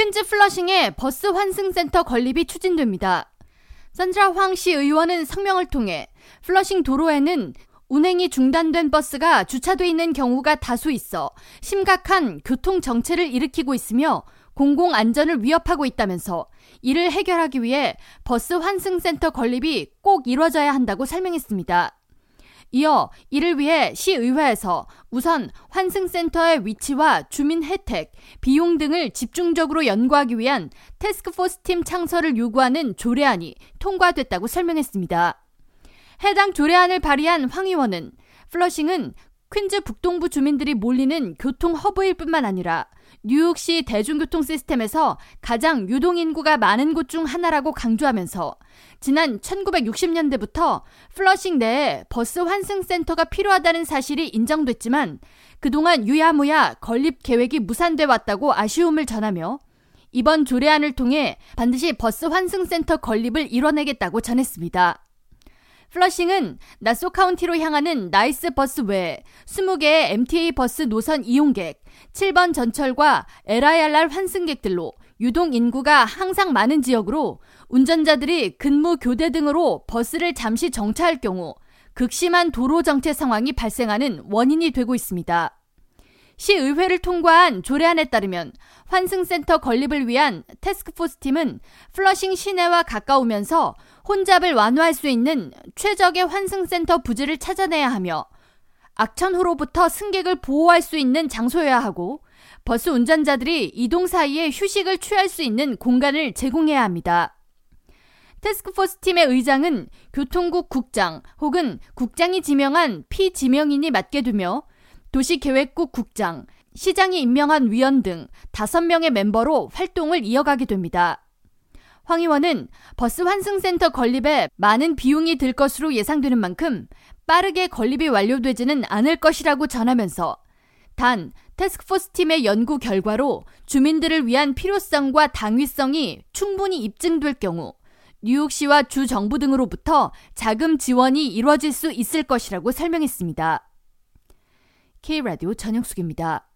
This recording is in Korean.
퀸즈 플러싱의 버스 환승센터 건립이 추진됩니다. 산드라 황 시의원은 성명을 통해 플러싱 도로에는 운행이 중단된 버스가 주차돼 있는 경우가 다수 있어 심각한 교통 정체를 일으키고 있으며 공공 안전을 위협하고 있다면서 이를 해결하기 위해 버스 환승센터 건립이 꼭 이뤄져야 한다고 설명했습니다. 이어 이를 위해 시의회에서 우선 환승센터의 위치와 주민 혜택, 비용 등을 집중적으로 연구하기 위한 태스크포스 팀 창설을 요구하는 조례안이 통과됐다고 설명했습니다. 해당 조례안을 발의한 황 의원은 플러싱은 퀸즈 북동부 주민들이 몰리는 교통 허브일 뿐만 아니라 뉴욕시 대중교통 시스템에서 가장 유동인구가 많은 곳 중 하나라고 강조하면서 지난 1960년대부터 플러싱 내에 버스 환승센터가 필요하다는 사실이 인정됐지만 그동안 유야무야 건립 계획이 무산돼 왔다고 아쉬움을 전하며 이번 조례안을 통해 반드시 버스 환승센터 건립을 이뤄내겠다고 전했습니다. 플러싱은 나소 카운티로 향하는 나이스 버스 외에 20개의 MTA 버스 노선 이용객, 7번 전철과 LIRR 환승객들로 유동 인구가 항상 많은 지역으로 운전자들이 근무 교대 등으로 버스를 잠시 정차할 경우 극심한 도로 정체 상황이 발생하는 원인이 되고 있습니다. 시의회를 통과한 조례안에 따르면 환승센터 건립을 위한 테스크포스 팀은 플러싱 시내와 가까우면서 혼잡을 완화할 수 있는 최적의 환승센터 부지를 찾아내야 하며 악천후로부터 승객을 보호할 수 있는 장소여야 하고 버스 운전자들이 이동 사이에 휴식을 취할 수 있는 공간을 제공해야 합니다. 테스크포스 팀의 의장은 교통국 국장 혹은 국장이 지명한 피지명인이 맡게 되며 도시계획국 국장, 시장이 임명한 위원 등 5명의 멤버로 활동을 이어가게 됩니다. 황 의원은 버스 환승센터 건립에 많은 비용이 들 것으로 예상되는 만큼 빠르게 건립이 완료되지는 않을 것이라고 전하면서 단 테스크포스 팀의 연구 결과로 주민들을 위한 필요성과 당위성이 충분히 입증될 경우 뉴욕시와 주 정부 등으로부터 자금 지원이 이루어질 수 있을 것이라고 설명했습니다. K라디오 전영숙입니다.